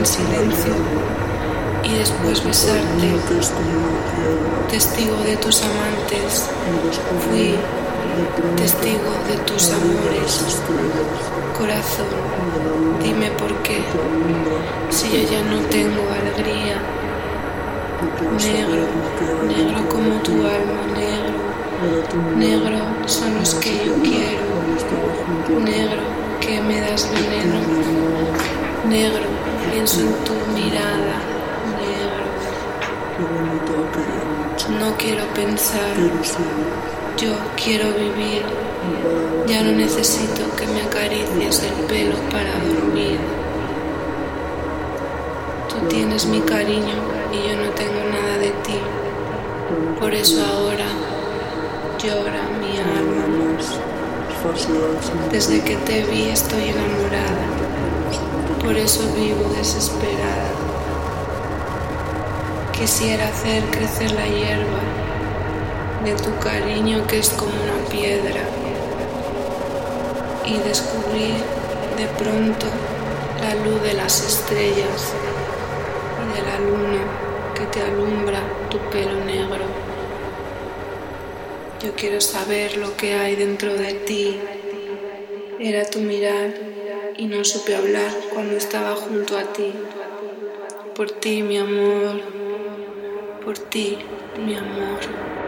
en silencio y después besarte, testigo de tus amantes. Fui testigo de tus amores. Corazón, dime por qué, si yo ya no tengo alegría. Negro, negro como tu alma, negro. Negro son los que yo quiero. Negro, que me das veneno. Negro, pienso en tu mirada. Negro, no quiero pensar, yo quiero vivir. Ya no necesito que me acaricies el pelo para dormir. Tú tienes mi cariño y yo no tengo nada de ti. Por eso ahora llora mi alma. Desde que te vi estoy enamorada. Por eso vivo desesperada. Quisiera hacer crecer la hierba de tu cariño que es como una piedra y descubrir de pronto la luz de las estrellas y de la luna que te alumbra tu pelo negro. Yo quiero saber lo que hay dentro de ti. Era tu mirar y no supe hablar cuando estaba junto a ti. Por ti, mi amor. Por ti, mi amor.